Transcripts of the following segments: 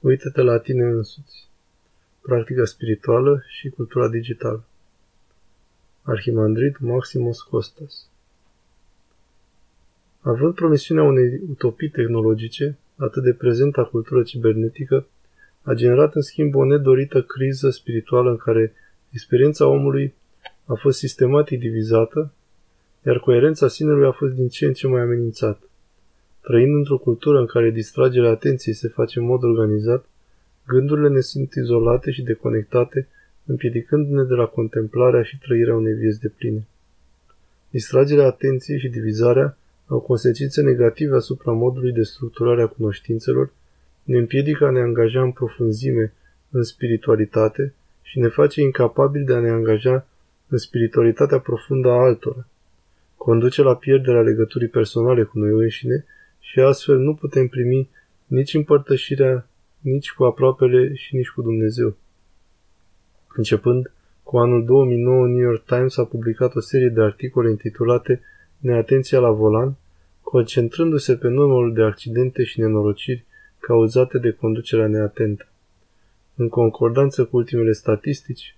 Uită-te la tine însuți. Practica spirituală și cultura digitală. Arhimandrit Maximus Costas Având promisiunea unei utopii tehnologice, atât de prezenta cultură cibernetică, a generat în schimb o nedorită criză spirituală în care experiența omului a fost sistematic divizată, iar coerența sinelui a fost din ce în ce mai amenințată. Trăind într-o cultură în care distragerea atenției se face în mod organizat, gândurile ne sunt izolate și deconectate, împiedicându-ne de la contemplarea și trăirea unei vieți de pline. Distragerea atenției și divizarea au consecințe negative asupra modului de structurare a cunoștințelor, ne împiedică a ne angaja în profunzime în spiritualitate și ne face incapabili de a ne angaja în spiritualitatea profundă a altora. Conduce la pierderea legăturii personale cu noi înșine și astfel nu putem primi nici împărtășirea, nici cu aproapele și nici cu Dumnezeu. Începând cu anul 2009, New York Times a publicat o serie de articole intitulate Neatenția la volan, concentrându-se pe numărul de accidente și nenorociri cauzate de conducerea neatentă. În concordanță cu ultimele statistici,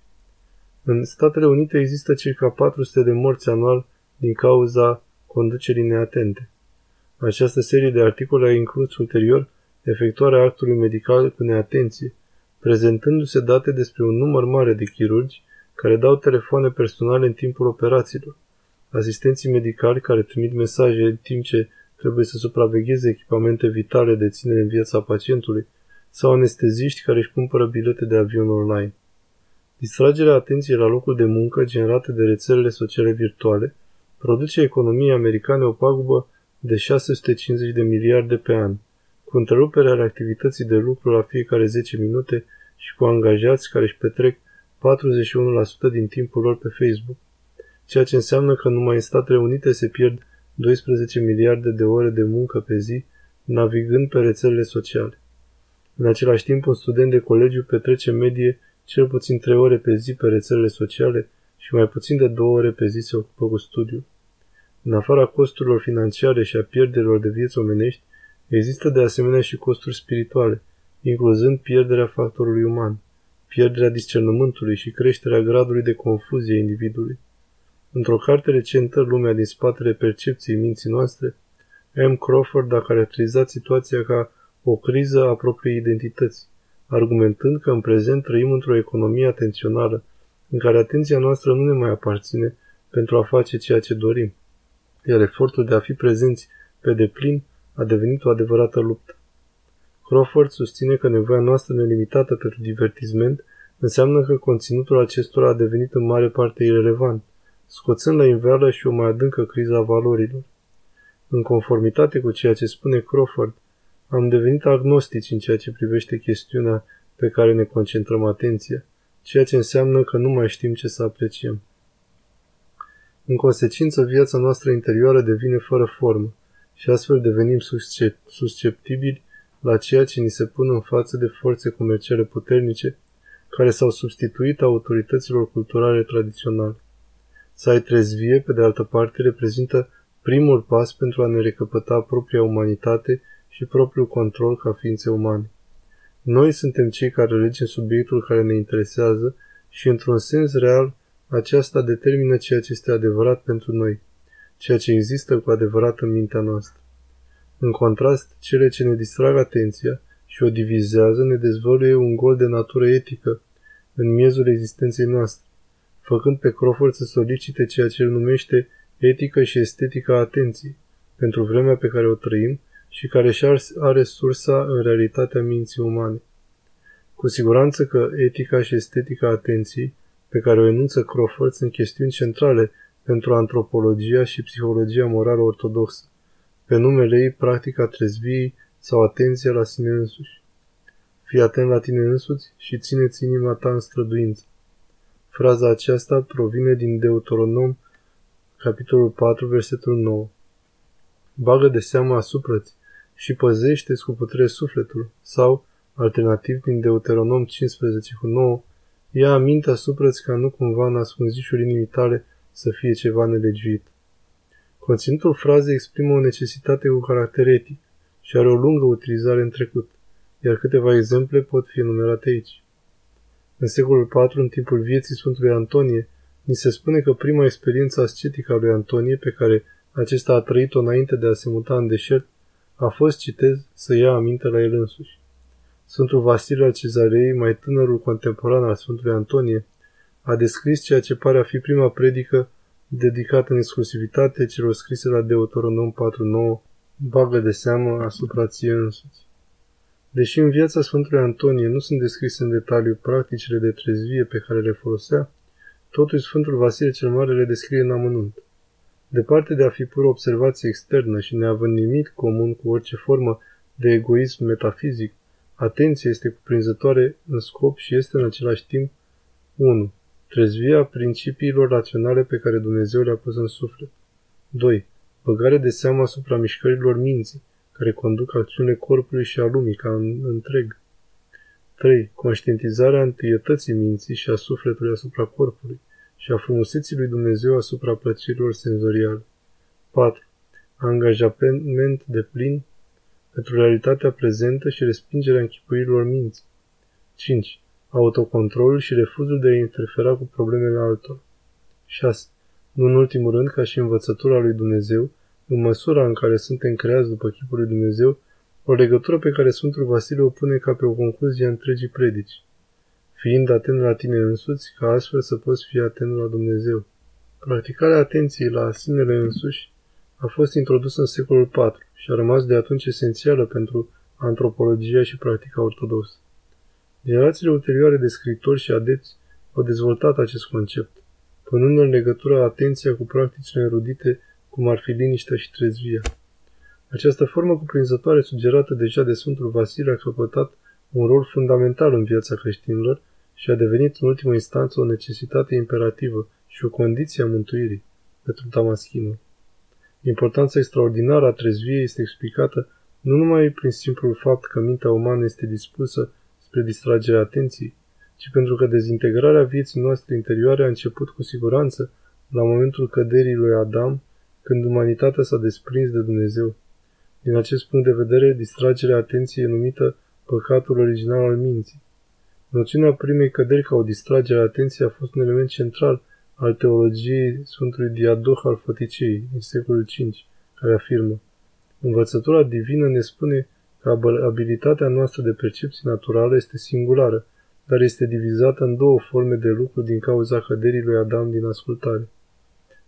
în Statele Unite există circa 400 de morți anual din cauza conducerii neatente. Această serie de articole a inclus ulterior efectuarea actului medical cu neatenție, prezentându-se date despre un număr mare de chirurgi care dau telefoane personale în timpul operațiilor, asistenții medicali care trimit mesaje în timp ce trebuie să supravegheze echipamente vitale de ținere în viața pacientului, sau anesteziști care își cumpără bilete de avion online. Distragerea atenției la locul de muncă generată de rețelele sociale virtuale produce economiei americane o pagubă de 650 de miliarde pe an, cu întreruperea activității de lucru la fiecare 10 minute și cu angajați care își petrec 41% din timpul lor pe Facebook, ceea ce înseamnă că numai în Statele Unite se pierd 12 miliarde de ore de muncă pe zi navigând pe rețelele sociale. În același timp, un student de colegiu petrece medie cel puțin 3 ore pe zi pe rețelele sociale și mai puțin de 2 ore pe zi se ocupă cu studiul. În afara costurilor financiare și a pierderilor de vieți omenești, există de asemenea și costuri spirituale, incluzând pierderea factorului uman, pierderea discernământului și creșterea gradului de confuzie individului. Într-o carte recentă, Lumea din spatele percepției minții noastre, M. Crawford a caracterizat situația ca o criză a propriei identități, argumentând că în prezent trăim într-o economie atențională, în care atenția noastră nu ne mai aparține pentru a face ceea ce dorim, iar efortul de a fi prezenți pe deplin a devenit o adevărată luptă. Crawford susține că nevoia noastră nelimitată pentru divertisment înseamnă că conținutul acestora a devenit în mare parte irelevant, scoțând la inveală și o mai adâncă criza valorilor. În conformitate cu ceea ce spune Crawford, am devenit agnostici în ceea ce privește chestiunea pe care ne concentrăm atenția, ceea ce înseamnă că nu mai știm ce să apreciem. În consecință, viața noastră interioară devine fără formă și astfel devenim susceptibili la ceea ce ni se pun în față de forțe comerciale puternice care s-au substituit autorităților culturale tradiționale. Să ai trezvie, pe de altă parte, reprezintă primul pas pentru a ne recăpăta propria umanitate și propriul control ca ființe umane. Noi suntem cei care alegem subiectul care ne interesează și, într-un sens real, aceasta determină ceea ce este adevărat pentru noi, ceea ce există cu adevărat în mintea noastră. În contrast, cele ce ne distrag atenția și o divizează ne dezvăluie un gol de natură etică în miezul existenței noastre, făcând pe Crawford să solicite ceea ce el numește etică și estetică a atenției, pentru vremea pe care o trăim și care și are sursa în realitatea minții umane. Cu siguranță că etica și estetica atenției, pe care o enunță Crawford, sunt chestiuni centrale pentru antropologia și psihologia morală ortodoxă, pe numele ei practica trezviei sau atenția la sine însuși. Fii atent la tine însuți și țineți inima ta în străduință. Fraza aceasta provine din Deuteronom, capitolul 4, versetul 9. Bagă de seamă asupra-ți și păzește-ți cu putere sufletul, sau, alternativ din Deuteronom 15 cu 9, ia aminte asupra-ți ca nu cumva în ascunzișul inimii tale să fie ceva nelegiuit. Conținutul frazei exprimă o necesitate cu caracter etic și are o lungă utilizare în trecut. iar câteva exemple pot fi enumerate aici. În secolul IV, în timpul vieții Sfântului Antonie, ni se spune că prima experiență ascetică a lui Antonie, pe care acesta a trăit-o înainte de a se muta în deșert, a fost, citez, să ia aminte la el însuși. Sfântul Vasile al Cezarei, mai tânărul contemporan al Sfântului Antonie, a descris ceea ce pare a fi prima predică dedicată în exclusivitate celor scrise la Deuteronom 4.9, bagă de seamă asupra ție însuți. Deși în viața Sfântului Antonie nu sunt descrise în detaliu practicile de trezvie pe care le folosea, totuși Sfântul Vasile cel Mare le descrie în amănunt. Departe de a fi pur observație externă și neavând nimic comun cu orice formă de egoism metafizic, atenția este cuprinzătoare în scop și este în același timp 1. Trezvia principiilor raționale pe care Dumnezeu le-a pus în suflet. 2. Băgare de seamă asupra mișcărilor minții, care conduc acțiunile corpului și a lumii ca în întreg. 3. Conștientizarea întâietății minții și a sufletului asupra corpului și a frumuseții lui Dumnezeu asupra plăcerilor senzoriale. 4. Angajament de plin pentru realitatea prezentă și respingerea închipuirilor minții. 5. Autocontrolul și refuzul de a interfera cu problemele altor. 6. Nu în ultimul rând, ca și învățătura lui Dumnezeu, în măsura în care suntem creați după chipul lui Dumnezeu, o legătură pe care Sfântul Vasile o pune ca pe o concluzie a întregii predici, fiind atent la tine însuți, ca astfel să poți fi atent la Dumnezeu. Practicarea atenției la sinele însuși a fost introdusă în secolul IV și a rămas de atunci esențială pentru antropologia și practica ortodoxă. Generațiile ulterioare de scritori și adepți au dezvoltat acest concept, punând în legătură atenția cu practicile erudite cum ar fi liniștea și trezvia. Această formă cuprinzătoare sugerată deja de Sfântul Vasile a căpătat un rol fundamental în viața creștinilor și a devenit în ultimă instanță o necesitate imperativă și o condiție a mântuirii pentru Damaschinul. Importanța extraordinară a trezviei este explicată nu numai prin simplul fapt că mintea umană este dispusă spre distragerea atenției, ci pentru că dezintegrarea vieții noastre interioare a început cu siguranță la momentul căderii lui Adam când umanitatea s-a desprins de Dumnezeu. Din acest punct de vedere, distragerea atenției e numită păcatul original al minții. Noțiunea primei căderi ca o distragere a atenției a fost un element central al teologiei Sfântului Diadoh al Făticei, în secolul V, care afirmă Învățătura divină ne spune că abilitatea noastră de percepție naturală este singulară, dar este divizată în două forme de lucru din cauza căderii lui Adam din ascultare.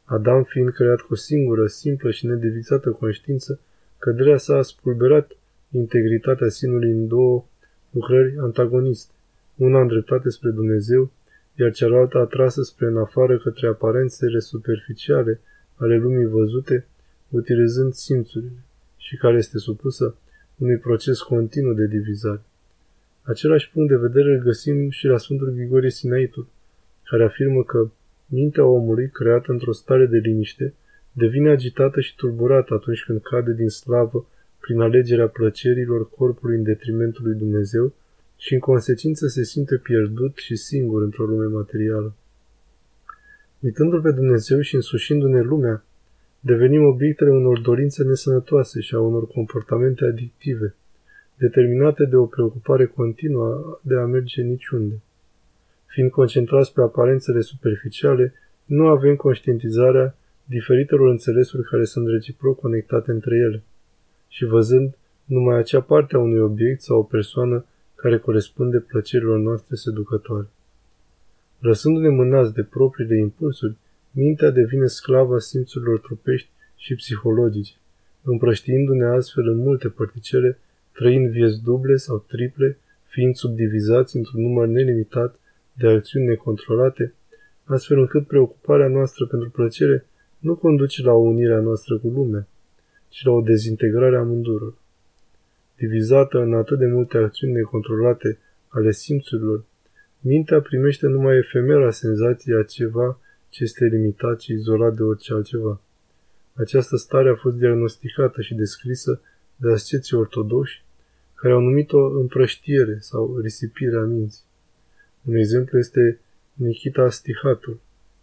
Adam fiind creat cu o singură, simplă și nedivizată conștiință, căderea sa a spulberat integritatea sinului în două lucrări antagoniste, una îndreptată spre Dumnezeu, iar cealaltă atrasă spre în afară către aparențele superficiale ale lumii văzute, utilizând simțurile, și care este supusă unui proces continuu de divizare. Același punct de vedere îl găsim și la Sfântul Grigorie Sinaitul, care afirmă că Mintea omului, creată într-o stare de liniște, devine agitată și tulburată atunci când cade din slavă prin alegerea plăcerilor corpului în detrimentul lui Dumnezeu și în consecință se simte pierdut și singur într-o lume materială. Uitându-L pe Dumnezeu și însușindu-ne lumea, devenim obiectele unor dorințe nesănătoase și a unor comportamente adictive, determinate de o preocupare continuă de a merge niciunde. Fiind concentrați pe aparențele superficiale, nu avem conștientizarea diferitelor înțelesuri care sunt reciproc conectate între ele. Și văzând numai acea parte a unui obiect sau o persoană care corespunde plăcerilor noastre seducătoare. Lăsându-ne mânați de propriile impulsuri, mintea devine sclava simțurilor trupești și psihologice, împrăștiindu-ne astfel în multe particele, trăind vieți duble sau triple, fiind subdivizați într-un număr nelimitat de acțiuni necontrolate, astfel încât preocuparea noastră pentru plăcere nu conduce la o unire a noastră cu lumea, ci la o dezintegrare a amânduror. Divizată în atât de multe acțiuni necontrolate ale simțurilor, mintea primește numai efemera senzație a ceva ce este limitat și izolat de orice altceva. Această stare a fost diagnosticată și descrisă de asceții ortodoși, care au numit-o împrăștiere sau risipire a minții. Un exemplu este Nikita Stihatul,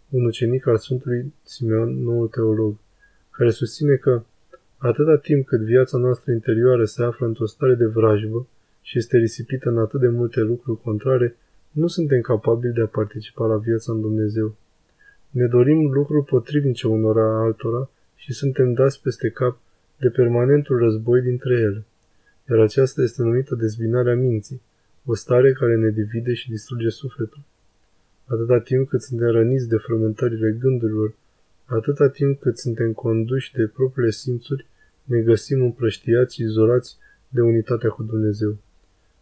un ucenic al Sfântului Simeon, noul teolog, care susține că atâta timp cât viața noastră interioară se află într-o stare de vrajbă și este risipită în atât de multe lucruri contrare, nu suntem capabili de a participa la viața în Dumnezeu. Ne dorim lucruri potrivnice unora altora și suntem dați peste cap de permanentul război dintre ele. Iar aceasta este numită dezbinarea minții, o stare care ne divide și distruge sufletul. Atâta timp cât suntem răniți de frământările gândurilor, atâta timp cât suntem conduși de propriile simțuri, ne găsim împrăștiați și izolați de unitatea cu Dumnezeu.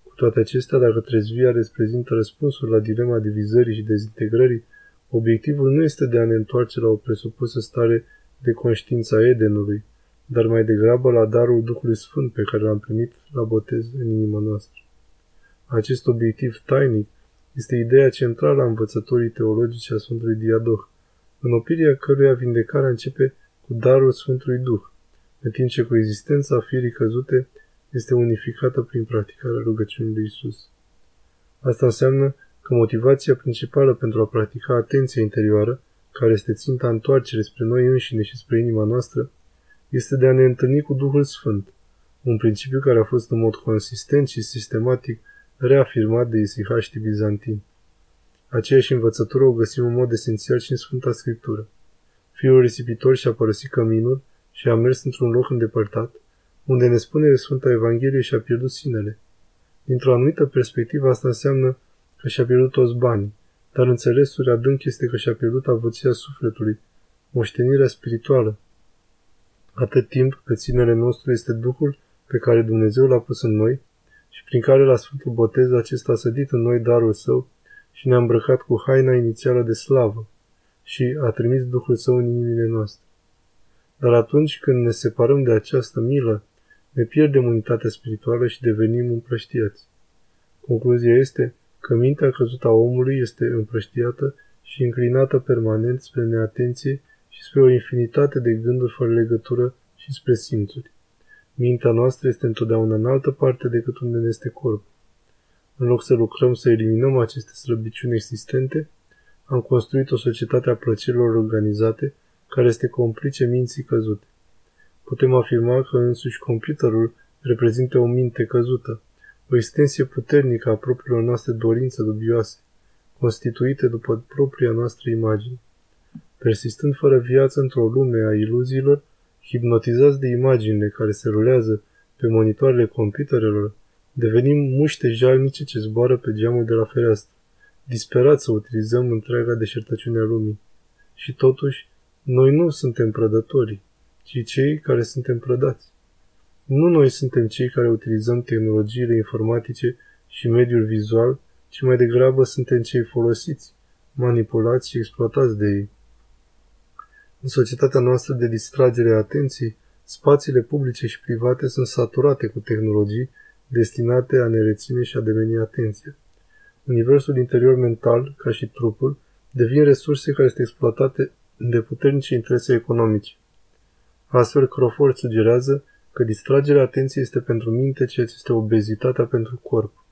Cu toate acestea, dacă trezvia reprezintă răspunsul la dilema divizării și dezintegrării, obiectivul nu este de a ne întoarce la o presupusă stare de conștiința Edenului, dar mai degrabă la darul Duhului Sfânt pe care l-am primit la botez în inima noastră. Acest obiectiv tainic este ideea centrală a învățătorii teologice a Sfântului Diadoh, în opinia căruia vindecarea începe cu darul Sfântului Duh, în timp ce coexistența firii căzute este unificată prin practicarea rugăciunii lui Isus. Asta înseamnă că motivația principală pentru a practica atenția interioară, care este ținta întoarcere spre noi înșine și spre inima noastră, este de a ne întâlni cu Duhul Sfânt, un principiu care a fost în mod consistent și sistematic reafirmat de isihaștii bizantini. Aceeași învățătură o găsim în mod esențial și în Sfânta Scriptură. Fiul risipitor și-a părăsit căminul și a mers într-un loc îndepărtat, unde ne spune Sfânta Evanghelie și-a pierdut sinele. Dintr-o anumită perspectivă asta înseamnă că și-a pierdut toți banii, dar înțelesul adânc este că și-a pierdut avuția sufletului, moștenirea spirituală. Atât timp cât sinele nostru este Duhul pe care Dumnezeu l-a pus în noi și prin care la Sfântul Botez acesta a sădit în noi darul său și ne-a îmbrăcat cu haina inițială de slavă și a trimis Duhul Său în inimile noastre. Dar atunci când ne separăm de această milă, ne pierdem unitatea spirituală și devenim împrăștiați. Concluzia este că mintea căzută a omului este împrăștiată și înclinată permanent spre neatenție și spre o infinitate de gânduri fără legătură și spre simțuri. Mintea noastră este întotdeauna în altă parte decât unde ne este corpul. În loc să lucrăm să eliminăm aceste slăbiciuni existente, am construit o societate a plăcerilor organizate care este complice minții căzute. Putem afirma că însuși computerul reprezintă o minte căzută, o extensie puternică a propriilor noastre dorințe dubioase, constituite după propria noastră imagine. Persistând fără viață într-o lume a iluziilor, hipnotizați de imaginile care se rulează pe monitoarele computerelor, devenim muște jalnice ce zboară pe geamul de la fereastră, disperați să utilizăm întreaga deșertăciune a lumii. Și totuși, noi nu suntem prădătorii, ci cei care suntem prădați. Nu noi suntem cei care utilizăm tehnologiile informatice și mediul vizual, ci mai degrabă suntem cei folosiți, manipulați și exploatați de ei. În societatea noastră de distragere a atenției, spațiile publice și private sunt saturate cu tehnologii destinate a ne reține și a deveni atenția. Universul interior mental, ca și trupul, devin resurse care sunt exploatate de puternice interese economice. Astfel, Crawford sugerează că distragerea atenției este pentru minte ceea ce este obezitatea pentru corp.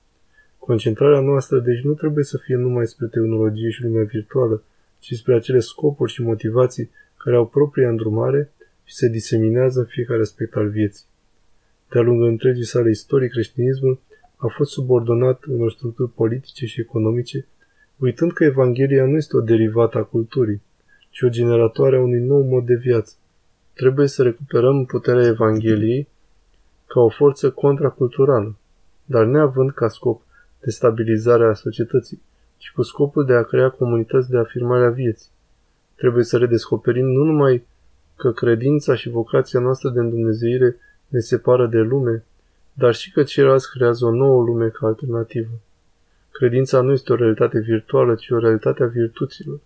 Concentrarea noastră deci nu trebuie să fie numai spre tehnologie și lumea virtuală, ci spre acele scopuri și motivații care au propria îndrumare și se diseminează în fiecare aspect al vieții. De-a lungul întregii sale istorii, creștinismul a fost subordonat unor structuri politice și economice, uitând că Evanghelia nu este o derivată a culturii, ci o generatoare a unui nou mod de viață. Trebuie să recuperăm puterea Evangheliei ca o forță contraculturală, dar neavând ca scop destabilizarea societății, ci cu scopul de a crea comunități de afirmare a vieții. Trebuie să redescoperim nu numai că credința și vocația noastră de îndumnezeire ne separă de lume, dar și că ceilalți creează o nouă lume ca alternativă. Credința nu este o realitate virtuală, ci o realitate a virtuților.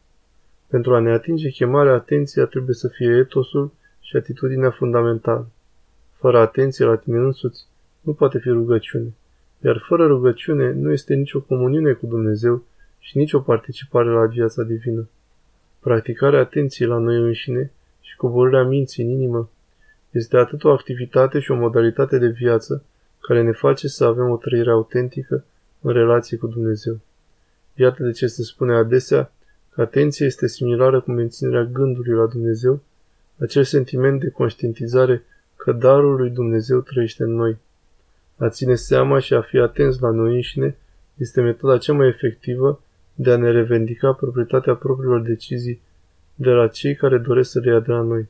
Pentru a ne atinge chemarea atenția trebuie să fie etosul și atitudinea fundamentală. Fără atenție la tine însuți, nu poate fi rugăciune. Iar fără rugăciune nu este nicio comuniune cu Dumnezeu și nicio participare la viața divină. Practicarea atenției la noi înșine și coborârea minții în inimă este atât o activitate și o modalitate de viață care ne face să avem o trăire autentică în relație cu Dumnezeu. Iată de ce se spune adesea că atenția este similară cu menținerea gândului la Dumnezeu, acel sentiment de conștientizare că darul lui Dumnezeu trăiește în noi. A ține seama și a fi atenți la noi înșine este metoda cea mai efectivă de a ne revendica proprietatea propriilor decizii de la cei care doresc să le ia de la noi.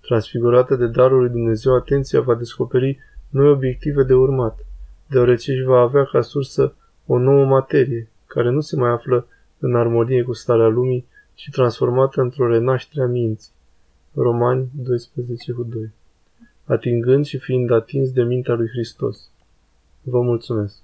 Transfigurată de darul lui Dumnezeu, atenția va descoperi noi obiective de urmat, deoarece își va avea ca sursă o nouă materie, care nu se mai află în armonie cu starea lumii, ci transformată într-o renaștere a minții. Romani 12,2 Atingând și fiind atins de mintea lui Hristos. Vă mulțumesc!